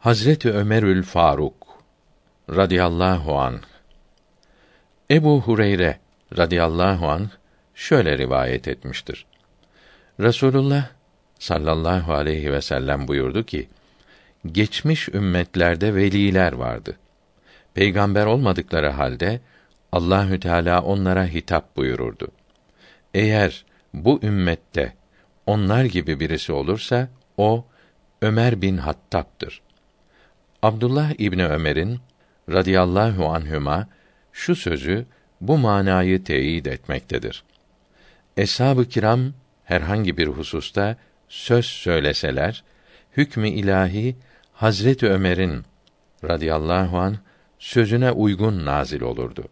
Hazreti Ömerül Faruk radıyallahu an Ebu Hureyre radıyallahu an şöyle rivayet etmiştir. Resulullah sallallahu aleyhi ve sellem buyurdu ki: Geçmiş ümmetlerde veliler vardı. Peygamber olmadıkları halde Allahü Teala onlara hitap buyururdu. Eğer bu ümmette onlar gibi birisi olursa o Ömer bin Hattab'dır. Abdullah İbni Ömer'in radıyallahu anhüma şu sözü bu manayı teyit etmektedir. Eshab-ı kiram herhangi bir hususta söz söyleseler, hükmü ilahi Hazreti Ömer'in radıyallahu an sözüne uygun nazil olurdu.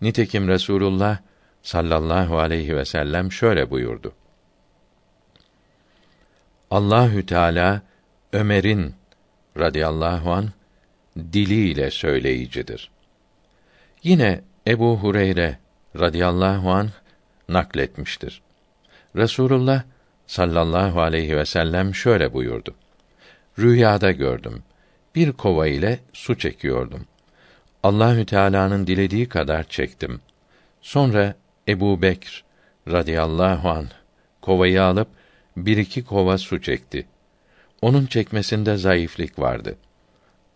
Nitekim Resulullah sallallahu aleyhi ve sellem şöyle buyurdu. Allahü Teala Ömer'in radıyallahu an diliyle söyleyicidir. Yine Ebu Hureyre radıyallahu an nakletmiştir. Resulullah sallallahu aleyhi ve sellem şöyle buyurdu. Rüyada gördüm. Bir kova ile su çekiyordum. Allahü Teala'nın dilediği kadar çektim. Sonra Ebu Bekr radıyallahu an kovayı alıp bir iki kova su çekti. Onun çekmesinde zayıflık vardı.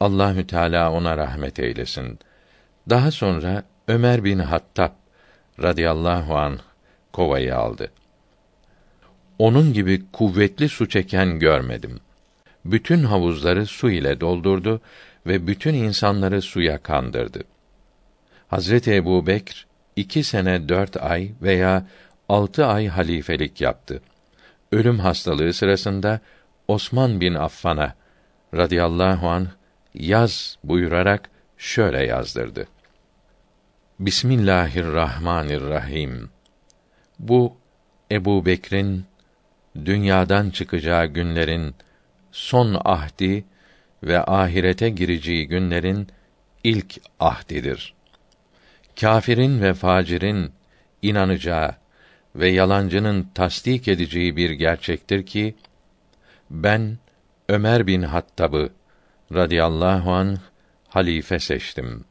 Allahü Teala ona rahmet eylesin. Daha sonra Ömer bin Hattab radıyallahu an kovayı aldı. Onun gibi kuvvetli su çeken görmedim. Bütün havuzları su ile doldurdu ve bütün insanları suya kandırdı. Hazreti Ebu Bekr iki sene dört ay veya altı ay halifelik yaptı. Ölüm hastalığı sırasında Osman bin Affan'a radıyallahu an yaz buyurarak şöyle yazdırdı. Bismillahirrahmanirrahim. Bu Ebu Bekr'in dünyadan çıkacağı günlerin son ahdi ve ahirete gireceği günlerin ilk ahdidir. Kâfirin ve facirin inanacağı ve yalancının tasdik edeceği bir gerçektir ki ben Ömer bin Hattab'ı radıyallahu an halife seçtim.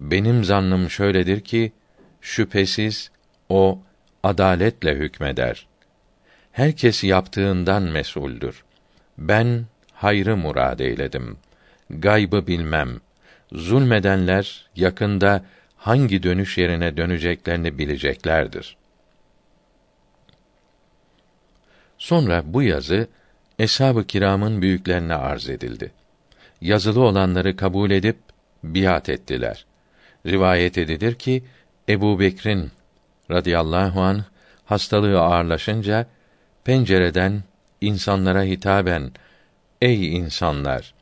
Benim zannım şöyledir ki şüphesiz o adaletle hükmeder. Herkes yaptığından mesuldür. Ben hayrı murad eyledim. Gaybı bilmem. Zulmedenler yakında hangi dönüş yerine döneceklerini bileceklerdir. Sonra bu yazı eshab-ı kiramın büyüklerine arz edildi. Yazılı olanları kabul edip biat ettiler. Rivayet edilir ki Ebu Bekir'in radıyallahu an hastalığı ağırlaşınca pencereden insanlara hitaben Ey insanlar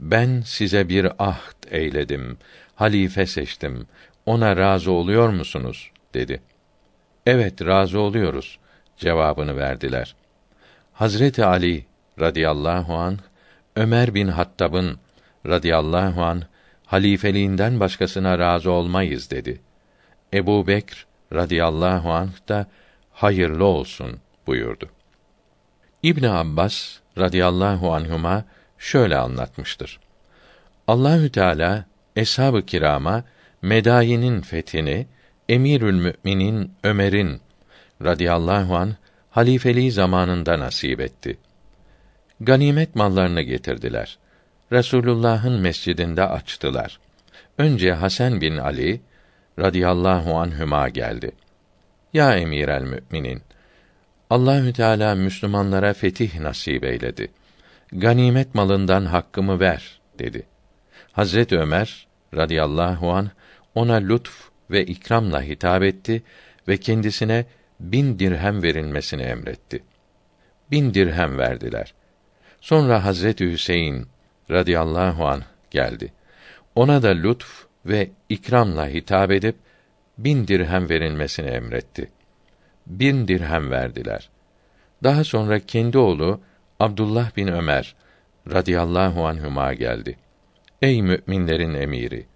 ben size bir ahd eyledim halife seçtim ona razı oluyor musunuz dedi evet razı oluyoruz cevabını verdiler hazreti ali radıyallahu an ömer bin hattab'ın radıyallahu an halifeliğinden başkasına razı olmayız dedi ebu bekr radıyallahu anh da hayırlı olsun buyurdu İbn Abbas radıyallahu anhuma şöyle anlatmıştır. Allahü Teala eshab-ı kirama Medayinin fethini Emirül Müminin Ömer'in radıyallahu an halifeliği zamanında nasip etti. Ganimet mallarını getirdiler. Resulullah'ın mescidinde açtılar. Önce Hasan bin Ali radıyallahu anhüma geldi. Ya Emirel Müminin Allahü Teala Müslümanlara fetih nasip eyledi. Ganimet malından hakkımı ver dedi. Hazret Ömer radıyallahu an ona lütf ve ikramla hitap etti ve kendisine bin dirhem verilmesini emretti. Bin dirhem verdiler. Sonra Hazreti Hüseyin radıyallahu an geldi. Ona da lütf ve ikramla hitap edip bin dirhem verilmesini emretti bin dirhem verdiler. Daha sonra kendi oğlu Abdullah bin Ömer radıyallahu anhuma geldi. Ey müminlerin emiri!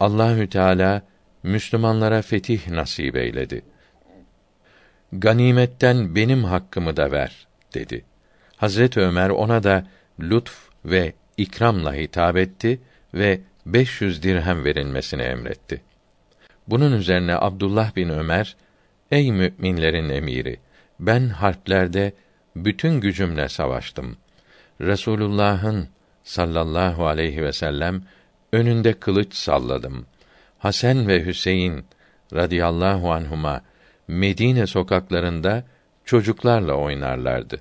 Allahü Teala Müslümanlara fetih nasip eyledi. Ganimetten benim hakkımı da ver dedi. Hazret Ömer ona da lütf ve ikramla hitap etti ve 500 dirhem verilmesini emretti. Bunun üzerine Abdullah bin Ömer, ey müminlerin emiri, ben harplerde bütün gücümle savaştım. Resulullah'ın sallallahu aleyhi ve sellem önünde kılıç salladım. Hasan ve Hüseyin radıyallahu anhuma Medine sokaklarında çocuklarla oynarlardı.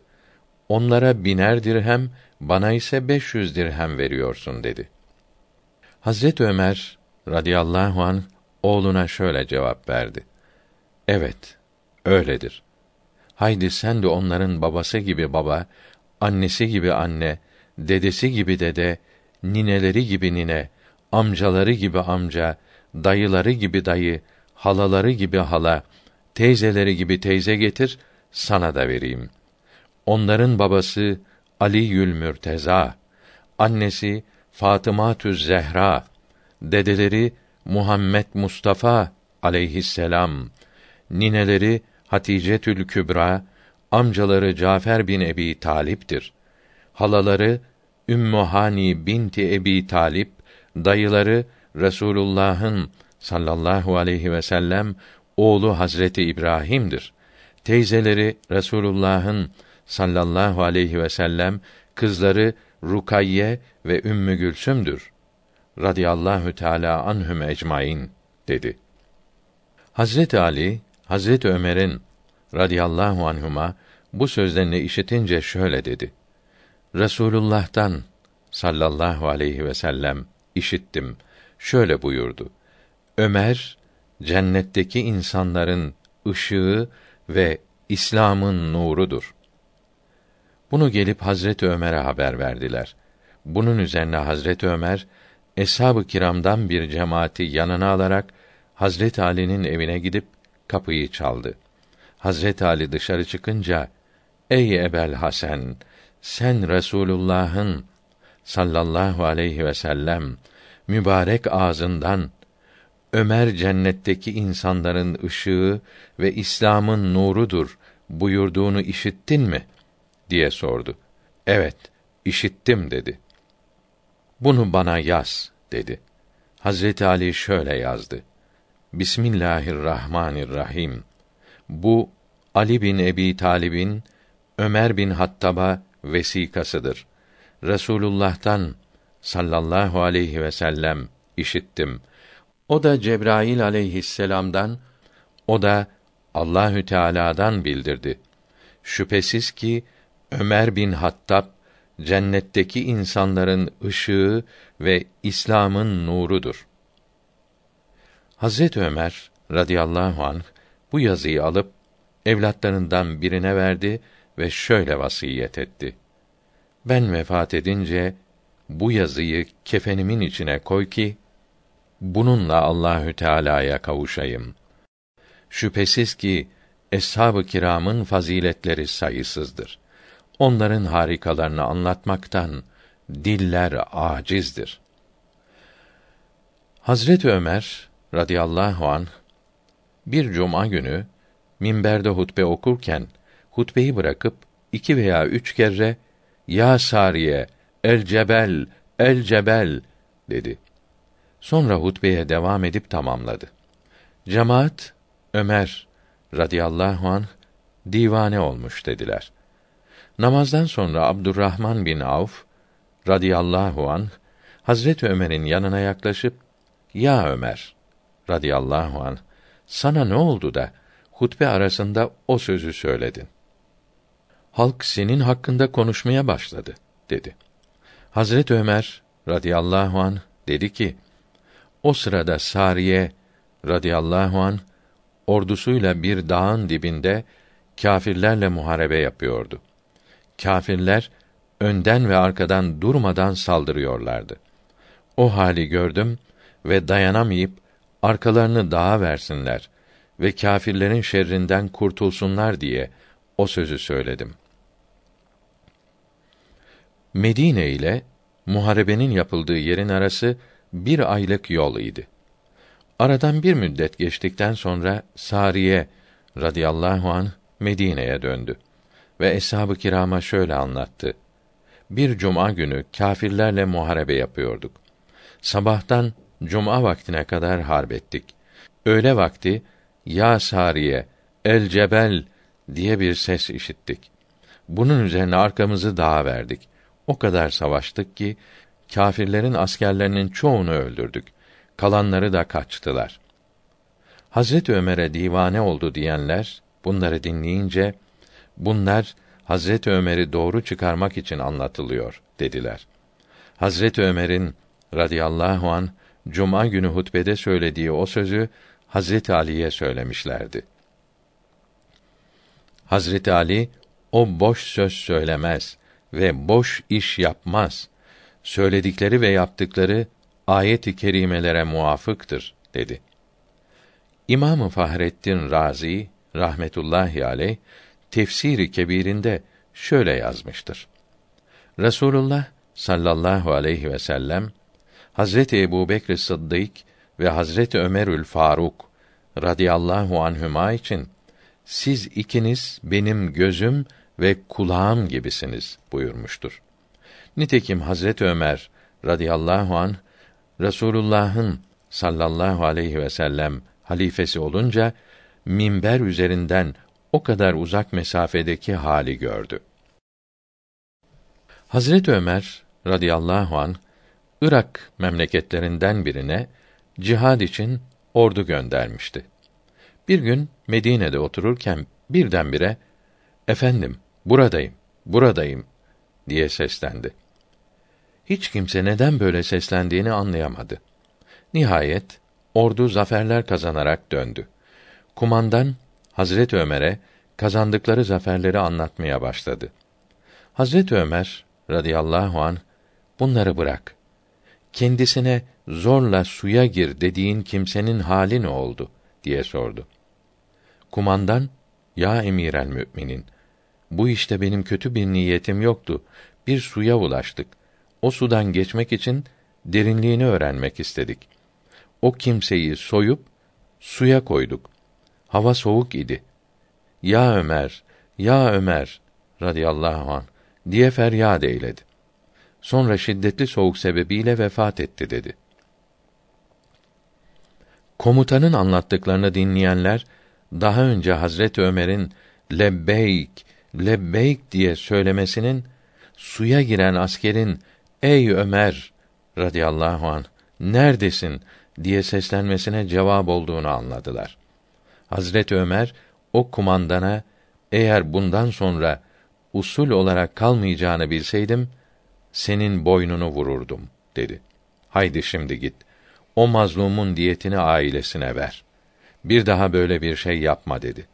Onlara biner dirhem, bana ise beş yüz dirhem veriyorsun dedi. Hazret Ömer radıyallahu an oğluna şöyle cevap verdi. Evet, öyledir. Haydi sen de onların babası gibi baba, annesi gibi anne, dedesi gibi dede, nineleri gibi nine, amcaları gibi amca, dayıları gibi dayı, halaları gibi hala, teyzeleri gibi teyze getir, sana da vereyim. Onların babası Ali Yül Mürteza, annesi Fatıma Tüz Zehra, dedeleri Muhammed Mustafa aleyhisselam, nineleri Hatice Tül Kübra, amcaları Cafer bin Ebi Talip'tir. Halaları Ümmü Hani binti Ebi Talip, dayıları Resulullah'ın sallallahu aleyhi ve sellem oğlu Hazreti İbrahim'dir. Teyzeleri Resulullah'ın sallallahu aleyhi ve sellem kızları Rukayye ve Ümmü Gülsüm'dür. Radiyallahu teala anhum ecmaîn dedi. Hazreti Ali, Hazreti Ömer'in radıyallahu anhuma bu sözlerini işitince şöyle dedi. Resulullah'tan sallallahu aleyhi ve sellem işittim. Şöyle buyurdu. Ömer cennetteki insanların ışığı ve İslam'ın nurudur. Bunu gelip Hazreti Ömer'e haber verdiler. Bunun üzerine Hazreti Ömer eshab-ı kiramdan bir cemaati yanına alarak Hazreti Ali'nin evine gidip kapıyı çaldı. Hazreti Ali dışarı çıkınca Ey Ebel Hasan sen Resulullah'ın sallallahu aleyhi ve sellem mübarek ağzından Ömer cennetteki insanların ışığı ve İslam'ın nurudur buyurduğunu işittin mi? Diye sordu. Evet, işittim dedi. Bunu bana yaz dedi. Hazreti Ali şöyle yazdı. Bismillahirrahmanirrahim. Bu Ali bin Ebi Talib'in Ömer bin Hattab'a vesikasıdır. Resulullah'tan sallallahu aleyhi ve sellem işittim. O da Cebrail aleyhisselam'dan, o da Allahü Teala'dan bildirdi. Şüphesiz ki Ömer bin Hattab cennetteki insanların ışığı ve İslam'ın nurudur. Hazret Ömer radıyallahu anh bu yazıyı alıp evlatlarından birine verdi ve şöyle vasiyet etti. Ben vefat edince bu yazıyı kefenimin içine koy ki bununla Allahü Teala'ya kavuşayım. Şüphesiz ki eshab-ı kiramın faziletleri sayısızdır. Onların harikalarını anlatmaktan diller acizdir. Hazret Ömer radıyallahu an bir cuma günü minberde hutbe okurken hutbeyi bırakıp iki veya üç kere ya Sariye el cebel el cebel dedi. Sonra hutbeye devam edip tamamladı. Cemaat Ömer radıyallahu anh divane olmuş dediler. Namazdan sonra Abdurrahman bin Avf radıyallahu anh Hazret Ömer'in yanına yaklaşıp "Ya Ömer radıyallahu anh sana ne oldu da hutbe arasında o sözü söyledin?" Halk senin hakkında konuşmaya başladı dedi. Hazret Ömer radıyallahu an dedi ki: O sırada Sariye radıyallahu an ordusuyla bir dağın dibinde kâfirlerle muharebe yapıyordu. Kâfirler önden ve arkadan durmadan saldırıyorlardı. O hali gördüm ve dayanamayıp arkalarını dağa versinler ve kâfirlerin şerrinden kurtulsunlar diye o sözü söyledim. Medine ile muharebenin yapıldığı yerin arası bir aylık yol idi. Aradan bir müddet geçtikten sonra Sariye radıyallahu an Medine'ye döndü ve eshab-ı kirama şöyle anlattı. bir cuma günü kâfirlerle muharebe yapıyorduk. Sabahtan cuma vaktine kadar harp ettik. Öğle vakti ya Sariye el cebel diye bir ses işittik. Bunun üzerine arkamızı dağa verdik. O kadar savaştık ki kâfirlerin askerlerinin çoğunu öldürdük. Kalanları da kaçtılar. Hazret Ömer'e divane oldu diyenler bunları dinleyince bunlar Hazret Ömer'i doğru çıkarmak için anlatılıyor dediler. Hazret Ömer'in radıyallahu an cuma günü hutbede söylediği o sözü Hazret Ali'ye söylemişlerdi. Hazret Ali o boş söz söylemez ve boş iş yapmaz. Söyledikleri ve yaptıkları ayet-i kerimelere muvafıktır dedi. İmam Fahrettin Razi rahmetullahi aleyh Tefsiri Kebirinde şöyle yazmıştır. Resulullah sallallahu aleyhi ve sellem Hazreti Ebubekr Sıddık ve Hazreti Ömerül Faruk radıyallahu anhüma için siz ikiniz benim gözüm ve kulağım gibisiniz buyurmuştur. Nitekim Hazreti Ömer radıyallahu an Resulullah'ın sallallahu aleyhi ve sellem halifesi olunca minber üzerinden o kadar uzak mesafedeki hali gördü. Hazret Ömer radıyallahu an Irak memleketlerinden birine cihad için ordu göndermişti. Bir gün Medine'de otururken birdenbire "Efendim, buradayım, buradayım." diye seslendi. Hiç kimse neden böyle seslendiğini anlayamadı. Nihayet ordu zaferler kazanarak döndü. Kumandan Hazret Ömer'e kazandıkları zaferleri anlatmaya başladı. Hazret Ömer radıyallahu an bunları bırak. Kendisine zorla suya gir dediğin kimsenin hali ne oldu diye sordu. Kumandan, ya emir el müminin, bu işte benim kötü bir niyetim yoktu. Bir suya ulaştık. O sudan geçmek için derinliğini öğrenmek istedik. O kimseyi soyup suya koyduk. Hava soğuk idi. Ya Ömer, ya Ömer radıyallahu an diye feryat eyledi. Sonra şiddetli soğuk sebebiyle vefat etti dedi. Komutanın anlattıklarını dinleyenler daha önce Hazret Ömer'in lebbeyk lebbeyk diye söylemesinin suya giren askerin ey Ömer radıyallahu an neredesin diye seslenmesine cevap olduğunu anladılar. Hazret Ömer o kumandana eğer bundan sonra usul olarak kalmayacağını bilseydim senin boynunu vururdum dedi. Haydi şimdi git. O mazlumun diyetini ailesine ver. Bir daha böyle bir şey yapma dedi.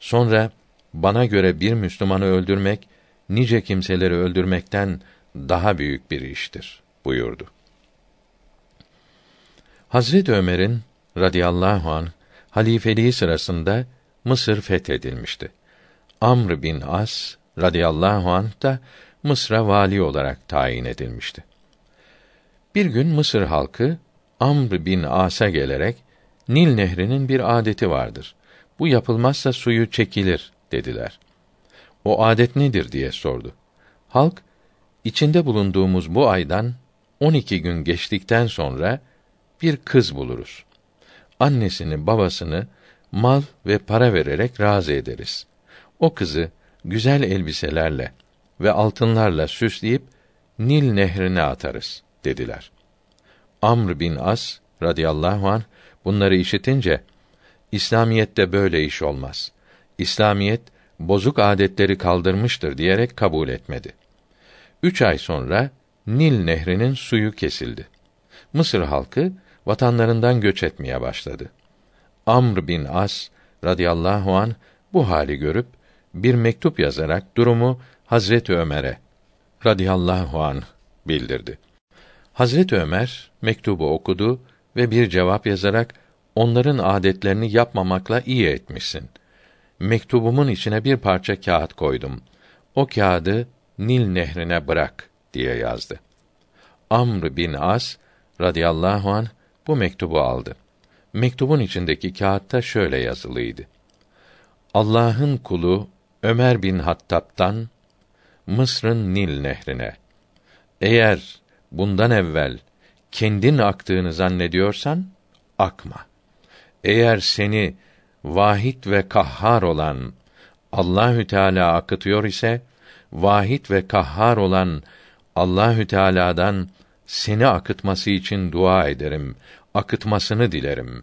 Sonra bana göre bir Müslümanı öldürmek nice kimseleri öldürmekten daha büyük bir iştir buyurdu. Hazret Ömer'in radıyallahu an halifeliği sırasında Mısır fethedilmişti. Amr bin As radıyallahu anh da Mısır'a vali olarak tayin edilmişti. Bir gün Mısır halkı Amr bin As'a gelerek Nil Nehri'nin bir adeti vardır. Bu yapılmazsa suyu çekilir dediler. O adet nedir diye sordu. Halk içinde bulunduğumuz bu aydan 12 gün geçtikten sonra bir kız buluruz. Annesini, babasını mal ve para vererek razı ederiz. O kızı güzel elbiselerle ve altınlarla süsleyip Nil nehrine atarız dediler. Amr bin As radıyallahu an bunları işitince İslamiyette böyle iş olmaz. İslamiyet bozuk adetleri kaldırmıştır diyerek kabul etmedi. Üç ay sonra Nil nehrinin suyu kesildi. Mısır halkı vatanlarından göç etmeye başladı. Amr bin As radıyallahu an bu hali görüp bir mektup yazarak durumu Hazret Ömer'e radıyallahu an bildirdi. Hazret Ömer mektubu okudu ve bir cevap yazarak onların adetlerini yapmamakla iyi etmişsin. Mektubumun içine bir parça kağıt koydum. O kağıdı Nil nehrine bırak diye yazdı. Amr bin As radıyallahu an bu mektubu aldı. Mektubun içindeki kağıtta şöyle yazılıydı. Allah'ın kulu Ömer bin Hattab'tan Mısır'ın Nil nehrine. Eğer bundan evvel kendin aktığını zannediyorsan akma. Eğer seni vahid ve kahhar olan Allahü Teala akıtıyor ise vahid ve kahhar olan Allahü Teala'dan seni akıtması için dua ederim, akıtmasını dilerim.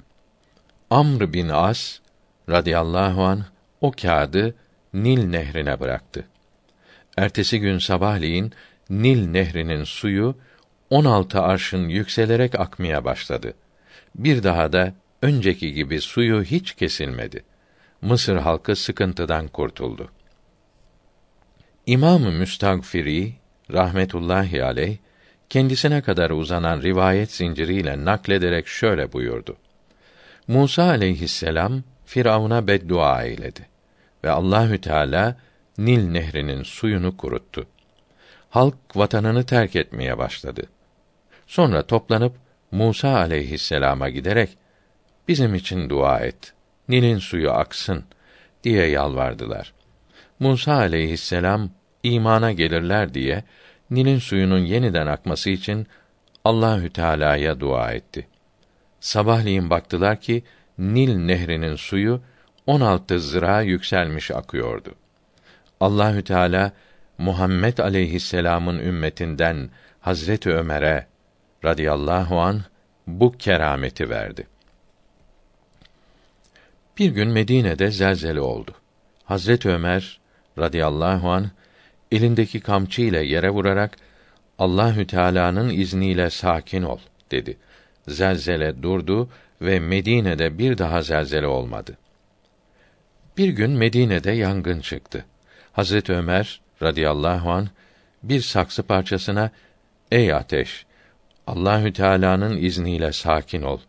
Amr bin As radıyallahu an o kağıdı Nil nehrine bıraktı. Ertesi gün sabahleyin Nil nehrinin suyu 16 arşın yükselerek akmaya başladı. Bir daha da önceki gibi suyu hiç kesilmedi. Mısır halkı sıkıntıdan kurtuldu. İmam-ı Müstagfiri rahmetullahi aleyh kendisine kadar uzanan rivayet zinciriyle naklederek şöyle buyurdu. Musa aleyhisselam Firavun'a beddua eyledi ve Allahü Teala Nil nehrinin suyunu kuruttu. Halk vatanını terk etmeye başladı. Sonra toplanıp Musa aleyhisselama giderek bizim için dua et. Nil'in suyu aksın diye yalvardılar. Musa aleyhisselam imana gelirler diye Nil'in suyunun yeniden akması için Allahü Teala'ya dua etti. Sabahleyin baktılar ki Nil nehrinin suyu 16 zira yükselmiş akıyordu. Allahü Teala Muhammed aleyhisselam'ın ümmetinden Hazreti Ömer'e radıyallahu an bu kerameti verdi. Bir gün Medine'de zelzele oldu. Hazreti Ömer radıyallahu an elindeki kamçı ile yere vurarak Allahü Teala'nın izniyle sakin ol dedi. Zelzele durdu ve Medine'de bir daha zelzele olmadı. Bir gün Medine'de yangın çıktı. Hazret Ömer radıyallahu an bir saksı parçasına ey ateş Allahü Teala'nın izniyle sakin ol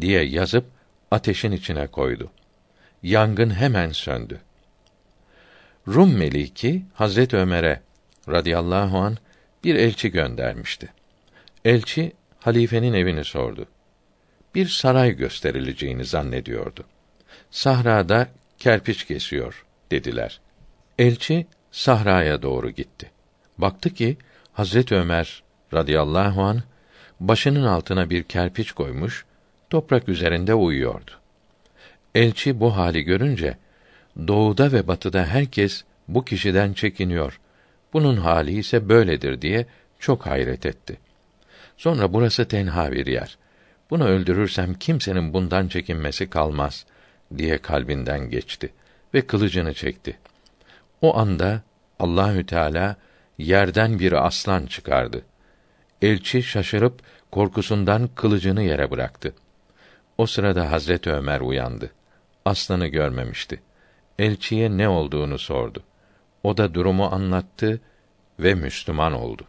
diye yazıp ateşin içine koydu. Yangın hemen söndü. Rum meliki Hazret Ömer'e radıyallahu an bir elçi göndermişti. Elçi halifenin evini sordu. Bir saray gösterileceğini zannediyordu. Sahrada kerpiç kesiyor dediler. Elçi sahraya doğru gitti. Baktı ki Hazret Ömer radıyallahu an başının altına bir kerpiç koymuş, toprak üzerinde uyuyordu. Elçi bu hali görünce doğuda ve batıda herkes bu kişiden çekiniyor. Bunun hali ise böyledir diye çok hayret etti. Sonra burası tenha bir yer. Bunu öldürürsem kimsenin bundan çekinmesi kalmaz diye kalbinden geçti ve kılıcını çekti. O anda Allahü Teala yerden bir aslan çıkardı. Elçi şaşırıp korkusundan kılıcını yere bıraktı. O sırada Hazret Ömer uyandı. Aslanı görmemişti. Elçiye ne olduğunu sordu. O da durumu anlattı ve Müslüman oldu.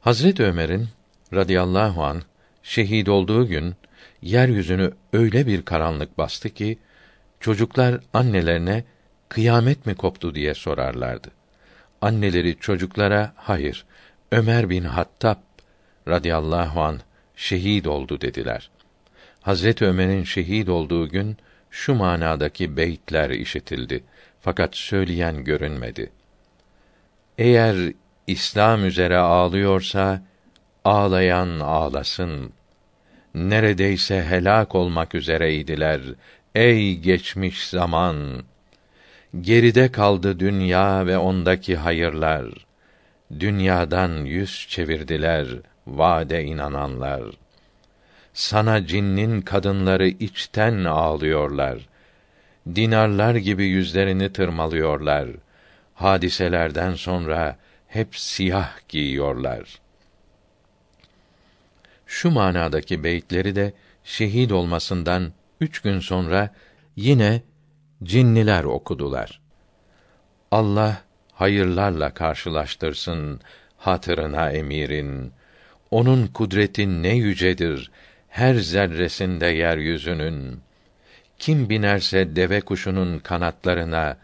Hazret Ömer'in radıyallahu an şehit olduğu gün yeryüzünü öyle bir karanlık bastı ki çocuklar annelerine kıyamet mi koptu diye sorarlardı. Anneleri çocuklara hayır Ömer bin Hattab radıyallahu an şehit oldu dediler. Hazret Ömer'in şehit olduğu gün şu manadaki beytler işitildi fakat söyleyen görünmedi. Eğer İslam üzere ağlıyorsa ağlayan ağlasın. Neredeyse helak olmak üzereydiler ey geçmiş zaman. Geride kaldı dünya ve ondaki hayırlar. Dünyadan yüz çevirdiler vade inananlar. Sana cinnin kadınları içten ağlıyorlar. Dinarlar gibi yüzlerini tırmalıyorlar. Hadiselerden sonra hep siyah giyiyorlar. Şu manadaki beytleri de şehit olmasından üç gün sonra yine cinniler okudular. Allah hayırlarla karşılaştırsın hatırına emirin. Onun kudreti ne yücedir her zerresinde yeryüzünün. Kim binerse deve kuşunun kanatlarına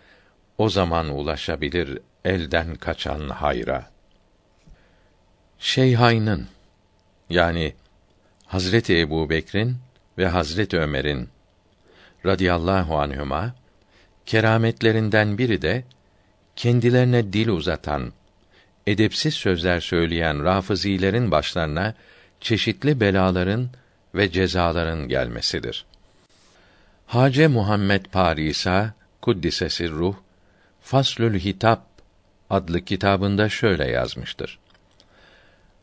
o zaman ulaşabilir elden kaçan hayra. Şeyhayn'ın yani Hazreti Ebu Bekir'in ve Hazreti Ömer'in radıyallahu anhüma kerametlerinden biri de kendilerine dil uzatan, edepsiz sözler söyleyen rafızilerin başlarına çeşitli belaların ve cezaların gelmesidir. Hace Muhammed Parisa kuddisesi ruh Faslül Hitap adlı kitabında şöyle yazmıştır.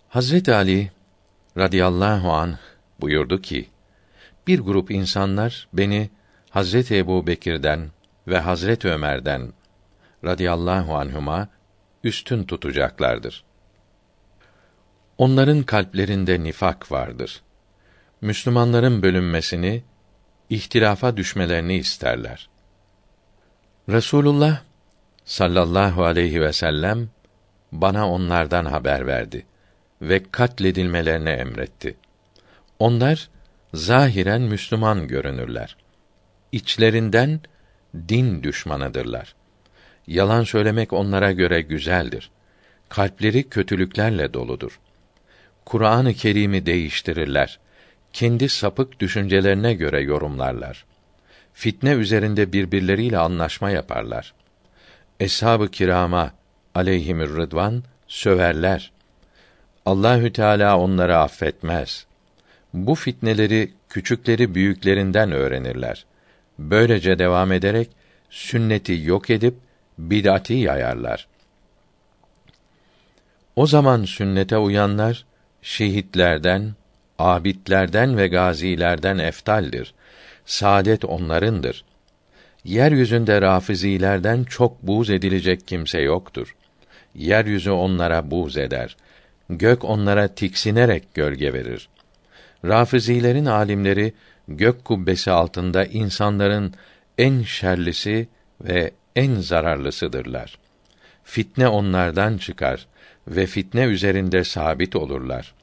Hazret Ali radıyallahu an buyurdu ki: Bir grup insanlar beni Hazret Ebu Bekir'den ve Hazret Ömer'den radıyallahu anhuma üstün tutacaklardır. Onların kalplerinde nifak vardır. Müslümanların bölünmesini, ihtilafa düşmelerini isterler. Resulullah sallallahu aleyhi ve sellem bana onlardan haber verdi ve katledilmelerine emretti. Onlar zahiren Müslüman görünürler. İçlerinden din düşmanıdırlar. Yalan söylemek onlara göre güzeldir. Kalpleri kötülüklerle doludur. Kur'an-ı Kerim'i değiştirirler. Kendi sapık düşüncelerine göre yorumlarlar. Fitne üzerinde birbirleriyle anlaşma yaparlar. Eshab-ı kirama aleyhimür rıdvan söverler. Allahü Teala onları affetmez. Bu fitneleri küçükleri büyüklerinden öğrenirler. Böylece devam ederek sünneti yok edip bid'ati yayarlar. O zaman sünnete uyanlar şehitlerden, abidlerden ve gazilerden eftaldir. Saadet onlarındır. Yeryüzünde rafizilerden çok buğz edilecek kimse yoktur. Yeryüzü onlara buğz eder. Gök onlara tiksinerek gölge verir. Rafizilerin alimleri gök kubbesi altında insanların en şerlisi ve en zararlısıdırlar. Fitne onlardan çıkar ve fitne üzerinde sabit olurlar.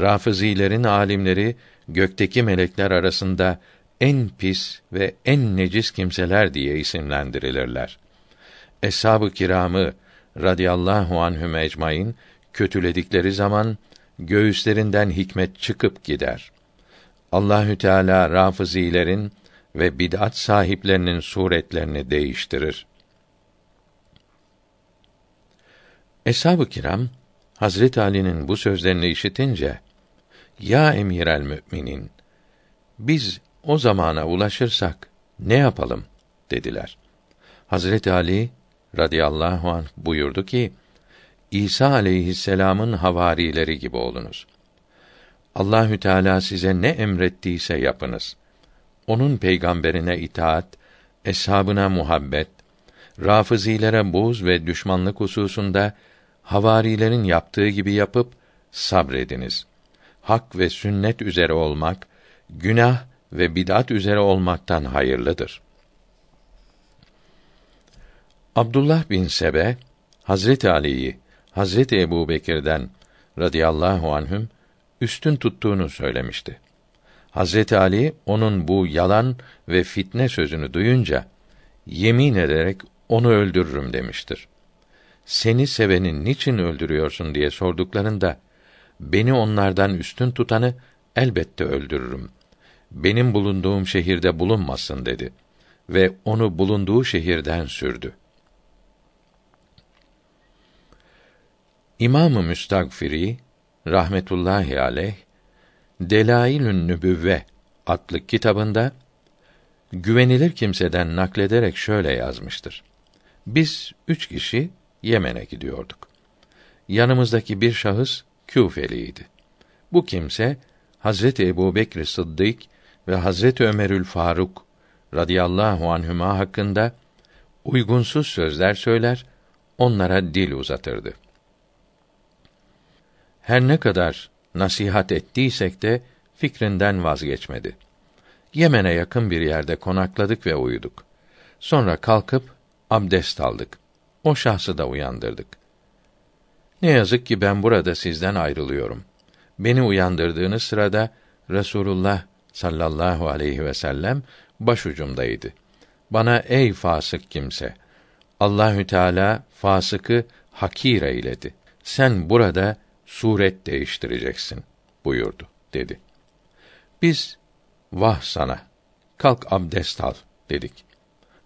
Rafizilerin alimleri gökteki melekler arasında en pis ve en necis kimseler diye isimlendirilirler. Eshab-ı kiramı radıyallahu anhum ecmaîn kötüledikleri zaman göğüslerinden hikmet çıkıp gider. Allahü Teala rafizilerin ve bid'at sahiplerinin suretlerini değiştirir. Eshab-ı kiram Hazret Ali'nin bu sözlerini işitince ya emir müminin biz o zamana ulaşırsak ne yapalım dediler. Hazret Ali radıyallahu anh buyurdu ki İsa aleyhisselam'ın havarileri gibi olunuz. Allahü Teala size ne emrettiyse yapınız. Onun peygamberine itaat, eshabına muhabbet, rafızilere buz ve düşmanlık hususunda havarilerin yaptığı gibi yapıp sabrediniz. Hak ve sünnet üzere olmak, günah ve bid'at üzere olmaktan hayırlıdır. Abdullah bin Sebe Hazreti Ali'yi Hazreti Ebu Bekir'den radıyallahu anhüm üstün tuttuğunu söylemişti. Hazreti Ali onun bu yalan ve fitne sözünü duyunca yemin ederek onu öldürürüm demiştir. Seni seveni niçin öldürüyorsun diye sorduklarında beni onlardan üstün tutanı elbette öldürürüm. Benim bulunduğum şehirde bulunmasın dedi ve onu bulunduğu şehirden sürdü. İmamı Müstagfiri rahmetullahi aleyh Delailün Nübüvve adlı kitabında güvenilir kimseden naklederek şöyle yazmıştır. Biz üç kişi Yemen'e gidiyorduk. Yanımızdaki bir şahıs Küfeliydi. Bu kimse Hazreti Ebu Bekr Sıddık ve Hazreti Ömerül Faruk radıyallahu anhüma hakkında uygunsuz sözler söyler, onlara dil uzatırdı. Her ne kadar nasihat ettiysek de fikrinden vazgeçmedi. Yemen'e yakın bir yerde konakladık ve uyuduk. Sonra kalkıp abdest aldık. O şahsı da uyandırdık. Ne yazık ki ben burada sizden ayrılıyorum. Beni uyandırdığınız sırada Resulullah sallallahu aleyhi ve sellem başucumdaydı. Bana ey fasık kimse, Allahü Teala fasıkı hakir eyledi. Sen burada suret değiştireceksin buyurdu dedi. Biz vah sana kalk abdest al dedik.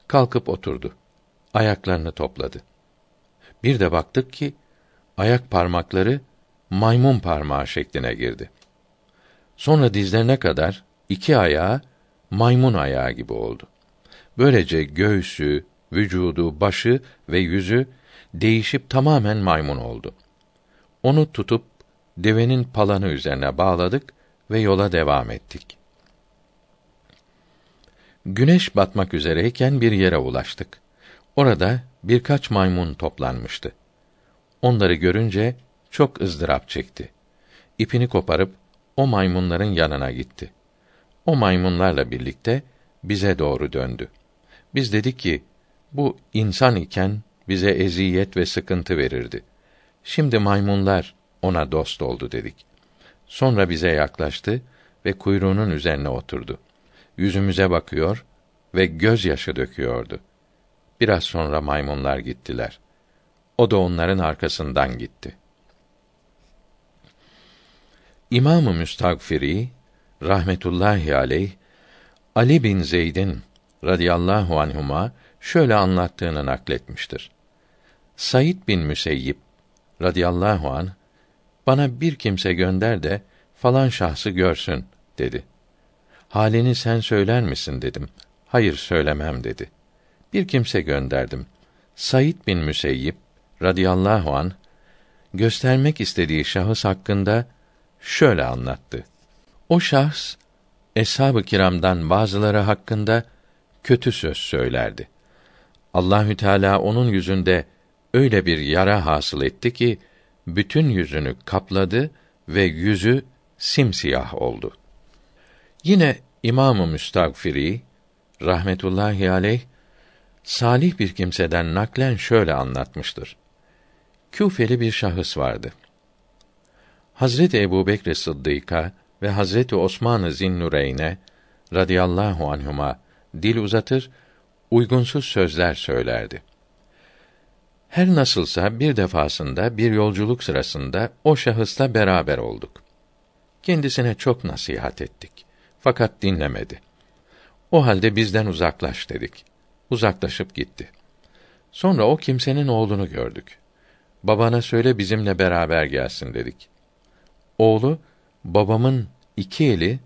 Kalkıp oturdu. Ayaklarını topladı. Bir de baktık ki ayak parmakları maymun parmağı şekline girdi. Sonra dizlerine kadar iki ayağı maymun ayağı gibi oldu. Böylece göğsü, vücudu, başı ve yüzü değişip tamamen maymun oldu. Onu tutup devenin palanı üzerine bağladık ve yola devam ettik. Güneş batmak üzereyken bir yere ulaştık. Orada birkaç maymun toplanmıştı. Onları görünce çok ızdırap çekti. İpini koparıp o maymunların yanına gitti. O maymunlarla birlikte bize doğru döndü. Biz dedik ki bu insan iken bize eziyet ve sıkıntı verirdi. Şimdi maymunlar ona dost oldu dedik. Sonra bize yaklaştı ve kuyruğunun üzerine oturdu. Yüzümüze bakıyor ve gözyaşı döküyordu. Biraz sonra maymunlar gittiler. O da onların arkasından gitti. İmamı Müstagfiri rahmetullahi aleyh Ali bin Zeyd'in radıyallahu anhuma şöyle anlattığını nakletmiştir. Said bin Müseyyib radıyallahu an bana bir kimse gönder de falan şahsı görsün dedi. Halini sen söyler misin dedim. Hayır söylemem dedi. Bir kimse gönderdim. Said bin Müseyyib radıyallahu an göstermek istediği şahıs hakkında şöyle anlattı. O şahs eshab-ı kiramdan bazıları hakkında kötü söz söylerdi. Allahü Teala onun yüzünde öyle bir yara hasıl etti ki bütün yüzünü kapladı ve yüzü simsiyah oldu. Yine İmamı Müstagfiri rahmetullahi aleyh salih bir kimseden naklen şöyle anlatmıştır. Küfeli bir şahıs vardı. Hazreti Ebu Bekr Sıddık'a ve Hazreti Osman-ı Zinnureyn'e radıyallahu anhuma dil uzatır, uygunsuz sözler söylerdi. Her nasılsa bir defasında bir yolculuk sırasında o şahısla beraber olduk. Kendisine çok nasihat ettik. Fakat dinlemedi. O halde bizden uzaklaş dedik. Uzaklaşıp gitti. Sonra o kimsenin oğlunu gördük. Babana söyle bizimle beraber gelsin dedik. Oğlu, babamın iki eli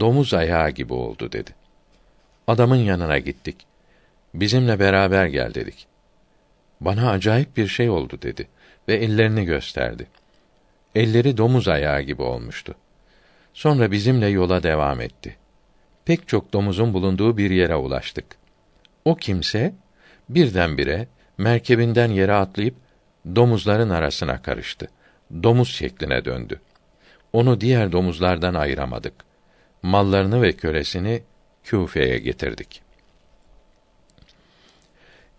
domuz ayağı gibi oldu dedi. Adamın yanına gittik. Bizimle beraber gel dedik. Bana acayip bir şey oldu dedi ve ellerini gösterdi. Elleri domuz ayağı gibi olmuştu. Sonra bizimle yola devam etti. Pek çok domuzun bulunduğu bir yere ulaştık. O kimse birdenbire merkebinden yere atlayıp domuzların arasına karıştı. Domuz şekline döndü. Onu diğer domuzlardan ayıramadık. Mallarını ve kölesini Küfe'ye getirdik.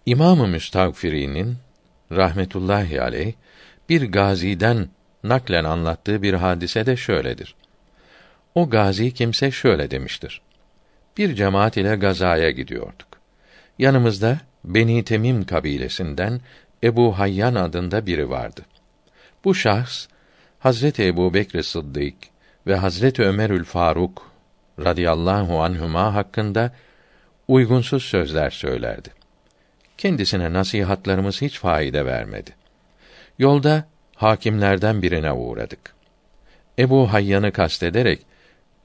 İmamı Müstagfiri'nin rahmetullahi aleyh bir gaziden naklen anlattığı bir hadise de şöyledir. O gazi kimse şöyle demiştir. Bir cemaat ile gazaya gidiyorduk. Yanımızda Beni Temim kabilesinden Ebu Hayyan adında biri vardı. Bu şahs Hazreti Ebu Bekr Sıddık ve Hazreti Ömerül Faruk radıyallahu anhuma hakkında uygunsuz sözler söylerdi. Kendisine nasihatlarımız hiç faide vermedi. Yolda hakimlerden birine uğradık. Ebu Hayyan'ı kastederek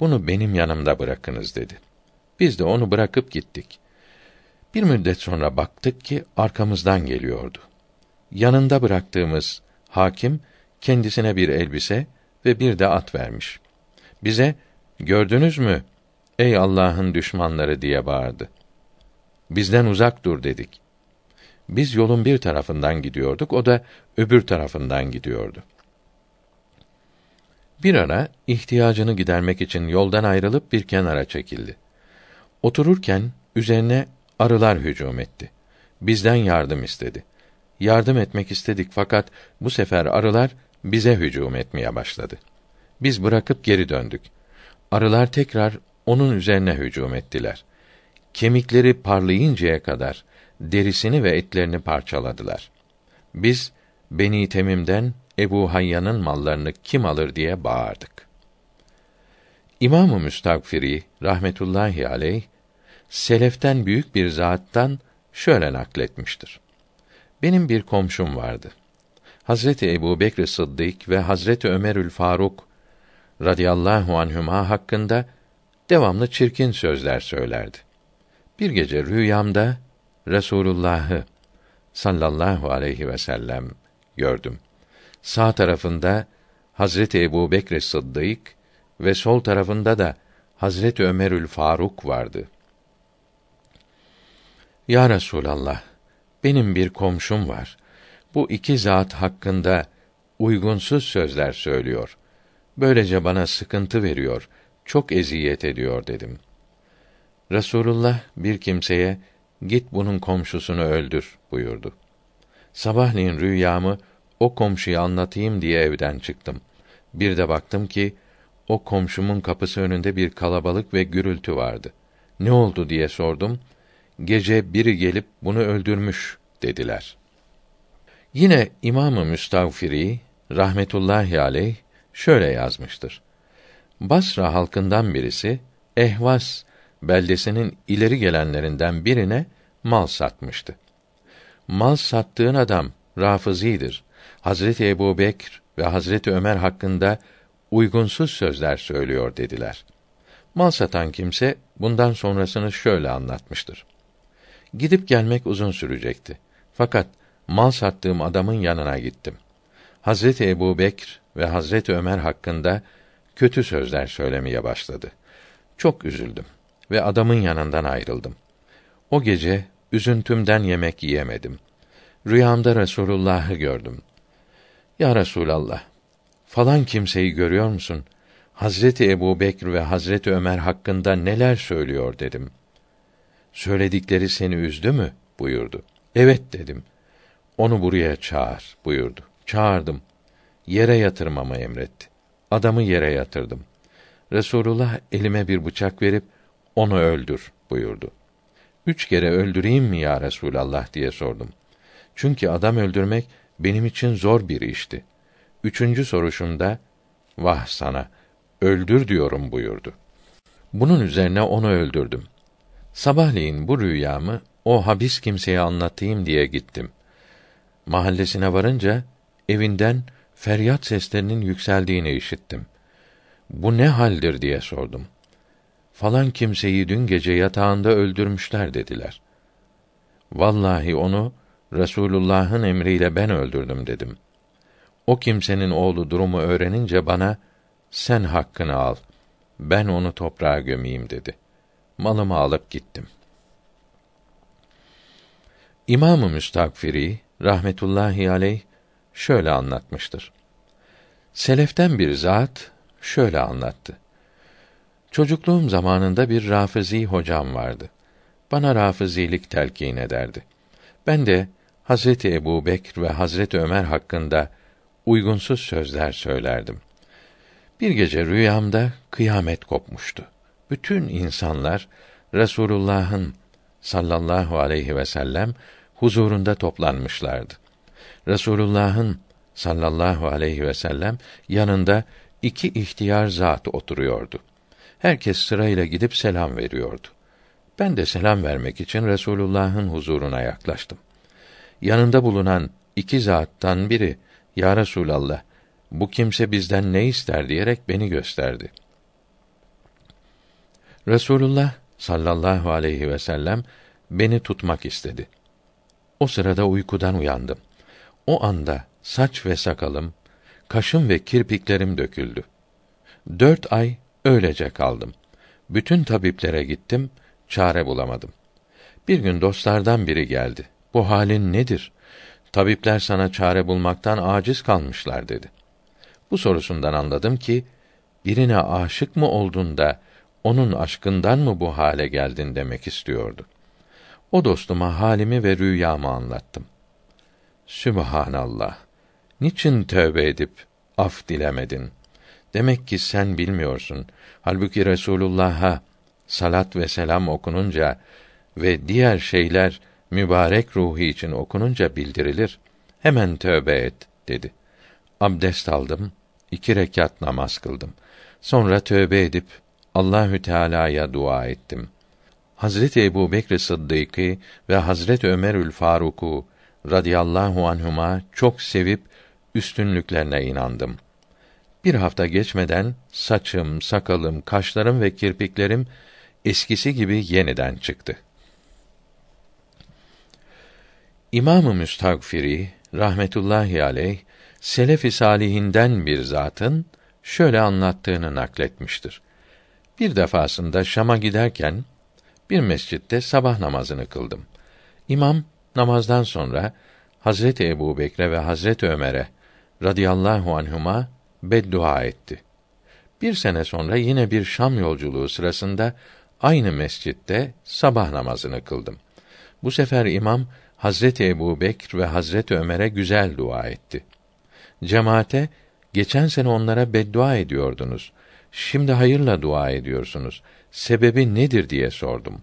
bunu benim yanımda bırakınız dedi. Biz de onu bırakıp gittik. Bir müddet sonra baktık ki arkamızdan geliyordu. Yanında bıraktığımız hakim kendisine bir elbise ve bir de at vermiş. Bize gördünüz mü ey Allah'ın düşmanları diye bağırdı. Bizden uzak dur dedik. Biz yolun bir tarafından gidiyorduk, o da öbür tarafından gidiyordu. Bir ara ihtiyacını gidermek için yoldan ayrılıp bir kenara çekildi. Otururken üzerine arılar hücum etti. Bizden yardım istedi. Yardım etmek istedik fakat bu sefer arılar bize hücum etmeye başladı. Biz bırakıp geri döndük. Arılar tekrar onun üzerine hücum ettiler. Kemikleri parlayıncaya kadar derisini ve etlerini parçaladılar. Biz Beni Temim'den Ebu Hayyan'ın mallarını kim alır diye bağırdık. İmamı Müstagfiri rahmetullahi aleyh seleften büyük bir zattan şöyle nakletmiştir. Benim bir komşum vardı. Hazreti Ebu Bekr Sıddık ve Hazreti Ömerül Faruk radıyallahu anhüma hakkında devamlı çirkin sözler söylerdi. Bir gece rüyamda Resulullah'ı sallallahu aleyhi ve sellem gördüm. Sağ tarafında Hazreti Ebu Bekr Sıddık ve sol tarafında da Hazreti Ömerül Faruk vardı. Ya Resulallah, benim bir komşum var. Bu iki zat hakkında uygunsuz sözler söylüyor. Böylece bana sıkıntı veriyor, çok eziyet ediyor dedim. Resulullah bir kimseye git bunun komşusunu öldür buyurdu. Sabahleyin rüyamı o komşuya anlatayım diye evden çıktım. Bir de baktım ki o komşumun kapısı önünde bir kalabalık ve gürültü vardı. Ne oldu diye sordum. Gece biri gelip bunu öldürmüş dediler. Yine İmamı Müstagfiri rahmetullahi aleyh şöyle yazmıştır. Basra halkından birisi Ehvas beldesinin ileri gelenlerinden birine mal satmıştı. Mal sattığın adam Rafizidir. Hazreti Ebu Bekr ve Hazreti Ömer hakkında uygunsuz sözler söylüyor dediler. Mal satan kimse bundan sonrasını şöyle anlatmıştır. Gidip gelmek uzun sürecekti. Fakat mal sattığım adamın yanına gittim. Hazreti Ebu Bekr ve Hazreti Ömer hakkında kötü sözler söylemeye başladı. Çok üzüldüm ve adamın yanından ayrıldım. O gece üzüntümden yemek yiyemedim. Rüyamda Resulullah'ı gördüm. Ya Resulallah, falan kimseyi görüyor musun? Hazreti Ebu Bekr ve Hazreti Ömer hakkında neler söylüyor dedim. Söyledikleri seni üzdü mü? buyurdu. Evet dedim. Onu buraya çağır buyurdu. Çağırdım. Yere yatırmamı emretti. Adamı yere yatırdım. Resulullah elime bir bıçak verip onu öldür buyurdu. Üç kere öldüreyim mi ya Resulallah diye sordum. Çünkü adam öldürmek benim için zor bir işti. Üçüncü soruşumda, vah sana, öldür diyorum buyurdu. Bunun üzerine onu öldürdüm. Sabahleyin bu rüyamı o habis kimseye anlatayım diye gittim. Mahallesine varınca evinden feryat seslerinin yükseldiğini işittim. Bu ne haldir diye sordum. Falan kimseyi dün gece yatağında öldürmüşler dediler. Vallahi onu Resulullah'ın emriyle ben öldürdüm dedim. O kimsenin oğlu durumu öğrenince bana sen hakkını al. Ben onu toprağa gömeyim dedi. Malımı alıp gittim. İmamı Müstakfiri rahmetullahi aleyh şöyle anlatmıştır. Seleften bir zat şöyle anlattı. Çocukluğum zamanında bir Rafizi hocam vardı. Bana Rafizilik telkin ederdi. Ben de Hazreti Ebu Bekr ve Hazreti Ömer hakkında uygunsuz sözler söylerdim. Bir gece rüyamda kıyamet kopmuştu. Bütün insanlar Resulullah'ın sallallahu aleyhi ve sellem huzurunda toplanmışlardı. Resulullah'ın sallallahu aleyhi ve sellem yanında iki ihtiyar zat oturuyordu. Herkes sırayla gidip selam veriyordu. Ben de selam vermek için Resulullah'ın huzuruna yaklaştım. Yanında bulunan iki zattan biri, Ya Resulallah, bu kimse bizden ne ister diyerek beni gösterdi. Resulullah sallallahu aleyhi ve sellem beni tutmak istedi. O sırada uykudan uyandım. O anda saç ve sakalım, kaşım ve kirpiklerim döküldü. Dört ay öylece kaldım. Bütün tabiplere gittim, çare bulamadım. Bir gün dostlardan biri geldi. Bu halin nedir? Tabipler sana çare bulmaktan aciz kalmışlar dedi. Bu sorusundan anladım ki birine aşık mı oldun da onun aşkından mı bu hale geldin demek istiyordu. O dostuma halimi ve rüyamı anlattım. Sübhanallah. Niçin tövbe edip af dilemedin? Demek ki sen bilmiyorsun. Halbuki Resulullah'a salat ve selam okununca ve diğer şeyler mübarek ruhu için okununca bildirilir. Hemen tövbe et dedi. Abdest aldım, iki rekat namaz kıldım. Sonra tövbe edip Allahü Teala'ya dua ettim. Hazreti Ebu Bekr Sıddık'ı ve Hazreti Ömerül Faruk'u radıyallahu anhuma çok sevip üstünlüklerine inandım. Bir hafta geçmeden saçım, sakalım, kaşlarım ve kirpiklerim eskisi gibi yeniden çıktı. İmam-ı Müstagfiri rahmetullahi aleyh selef-i salihinden bir zatın şöyle anlattığını nakletmiştir. Bir defasında Şam'a giderken bir mescitte sabah namazını kıldım. İmam namazdan sonra Hazreti Ebu Bekre ve Hazreti Ömer'e radıyallahu anhuma beddua etti. Bir sene sonra yine bir Şam yolculuğu sırasında aynı mescitte sabah namazını kıldım. Bu sefer imam Hazreti Ebu Bekr ve Hazreti Ömer'e güzel dua etti. Cemaate, geçen sene onlara beddua ediyordunuz. Şimdi hayırla dua ediyorsunuz. Sebebi nedir diye sordum.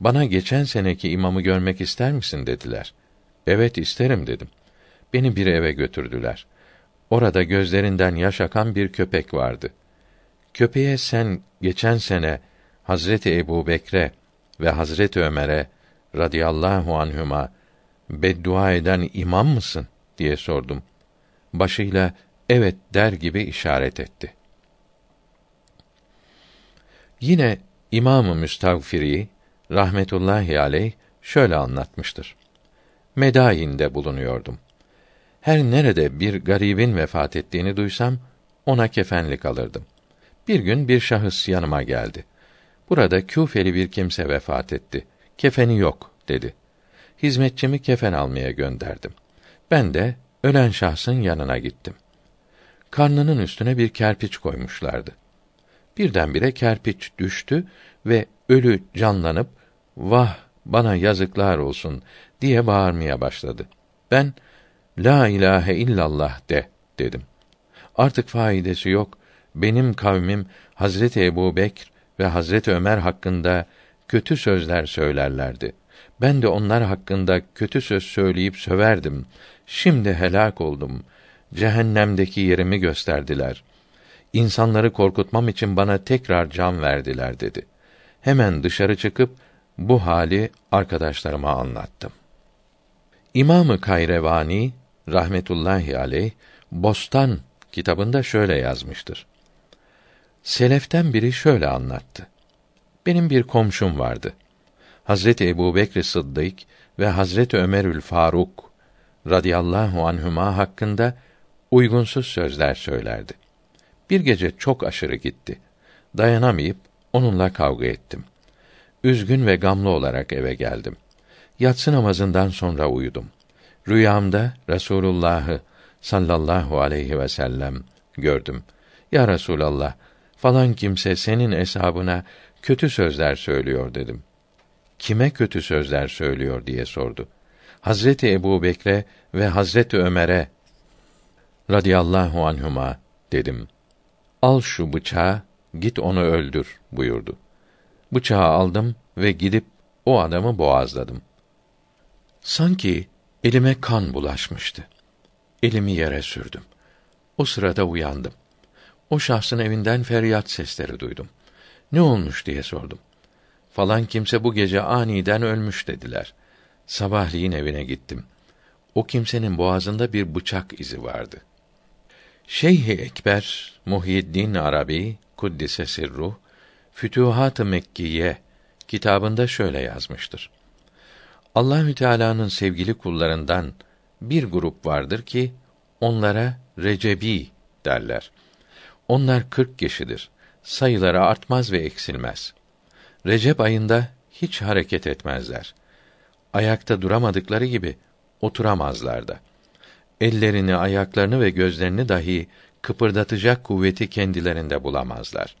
Bana geçen seneki imamı görmek ister misin dediler. Evet isterim dedim. Beni bir eve götürdüler. Orada gözlerinden yaş akan bir köpek vardı. Köpeğe sen geçen sene Hazreti Ebu Bekre ve Hazreti Ömer'e radıyallahu anhüma beddua eden imam mısın diye sordum. Başıyla evet der gibi işaret etti. Yine İmam-ı Müstagfiri rahmetullahi aleyh şöyle anlatmıştır. Medayinde bulunuyordum. Her nerede bir garibin vefat ettiğini duysam ona kefenlik alırdım. Bir gün bir şahıs yanıma geldi. Burada Küfeli bir kimse vefat etti. Kefeni yok dedi. Hizmetçimi kefen almaya gönderdim. Ben de ölen şahsın yanına gittim. Karnının üstüne bir kerpiç koymuşlardı. Birdenbire kerpiç düştü ve ölü canlanıp vah bana yazıklar olsun diye bağırmaya başladı. Ben la ilahe illallah de dedim. Artık faidesi yok. Benim kavmim Hazreti Ebu Bekr ve Hazreti Ömer hakkında kötü sözler söylerlerdi. Ben de onlar hakkında kötü söz söyleyip söverdim. Şimdi helak oldum. Cehennemdeki yerimi gösterdiler. İnsanları korkutmam için bana tekrar can verdiler dedi. Hemen dışarı çıkıp bu hali arkadaşlarıma anlattım. İmamı Kayrevani rahmetullahi aleyh Bostan kitabında şöyle yazmıştır. Seleften biri şöyle anlattı. Benim bir komşum vardı. Hazreti Ebu Bekr Sıddık ve Hazreti Ömerül Faruk radıyallahu anhüma hakkında uygunsuz sözler söylerdi. Bir gece çok aşırı gitti. Dayanamayıp onunla kavga ettim. Üzgün ve gamlı olarak eve geldim. Yatsı namazından sonra uyudum. Rüyamda Resulullah'ı sallallahu aleyhi ve sellem gördüm. Ya Resulallah, falan kimse senin hesabına kötü sözler söylüyor dedim. Kime kötü sözler söylüyor diye sordu. Hazreti Ebu Bekre ve Hazreti Ömer'e radıyallahu anhuma dedim. Al şu bıçağı, git onu öldür buyurdu. Bıçağı aldım ve gidip o adamı boğazladım. Sanki elime kan bulaşmıştı. Elimi yere sürdüm. O sırada uyandım. O şahsın evinden feryat sesleri duydum. Ne olmuş diye sordum. Falan kimse bu gece aniden ölmüş dediler. Sabahleyin evine gittim. O kimsenin boğazında bir bıçak izi vardı. Şeyh Ekber Muhyiddin Arabi kuddise sirruh Fütuhat-ı Mekkiye kitabında şöyle yazmıştır. Allahü Teala'nın sevgili kullarından bir grup vardır ki onlara Recebi derler. Onlar kırk kişidir. Sayıları artmaz ve eksilmez. Recep ayında hiç hareket etmezler. Ayakta duramadıkları gibi oturamazlar da. Ellerini, ayaklarını ve gözlerini dahi kıpırdatacak kuvveti kendilerinde bulamazlar.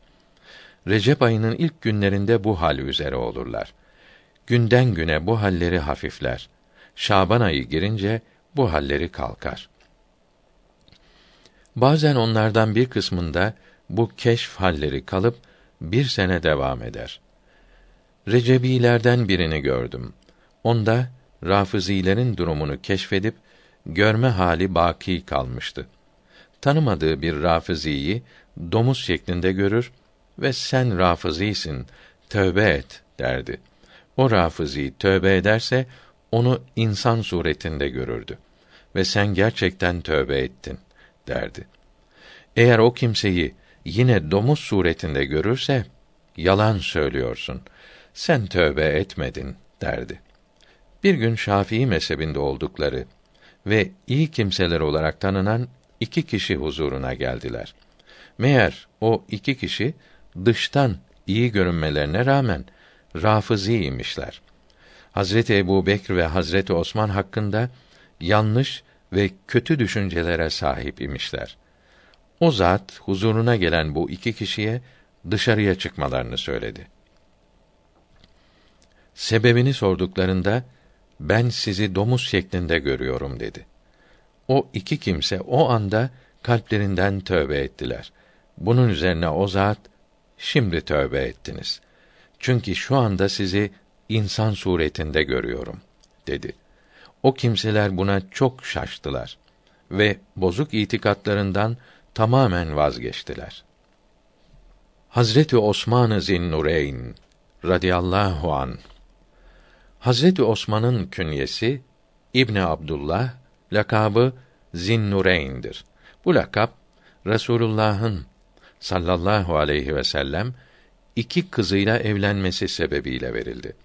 Recep ayının ilk günlerinde bu hal üzere olurlar. Günden güne bu halleri hafifler. Şaban ayı girince bu halleri kalkar. Bazen onlardan bir kısmında bu keşf halleri kalıp bir sene devam eder. Recebilerden birini gördüm. Onda Rafizilerin durumunu keşfedip görme hali baki kalmıştı. Tanımadığı bir Rafiziyi domuz şeklinde görür ve sen Rafizisin, tövbe et derdi. O Rafizi tövbe ederse onu insan suretinde görürdü ve sen gerçekten tövbe ettin derdi. Eğer o kimseyi yine domuz suretinde görürse yalan söylüyorsun. Sen tövbe etmedin derdi. Bir gün Şafii mezhebinde oldukları ve iyi kimseler olarak tanınan iki kişi huzuruna geldiler. Meğer o iki kişi dıştan iyi görünmelerine rağmen rafıziymişler. Hazreti Ebu Bekr ve Hazreti Osman hakkında yanlış ve kötü düşüncelere sahip imişler. O zat huzuruna gelen bu iki kişiye dışarıya çıkmalarını söyledi. Sebebini sorduklarında ben sizi domuz şeklinde görüyorum dedi. O iki kimse o anda kalplerinden tövbe ettiler. Bunun üzerine o zat şimdi tövbe ettiniz. Çünkü şu anda sizi insan suretinde görüyorum dedi. O kimseler buna çok şaştılar ve bozuk itikatlarından tamamen vazgeçtiler. Hazreti Osman-ı Zinnureyn radıyallahu an Hazreti Osman'ın künyesi İbn Abdullah, lakabı Zinnureyn'dir. Bu lakap Resulullah'ın sallallahu aleyhi ve sellem iki kızıyla evlenmesi sebebiyle verildi.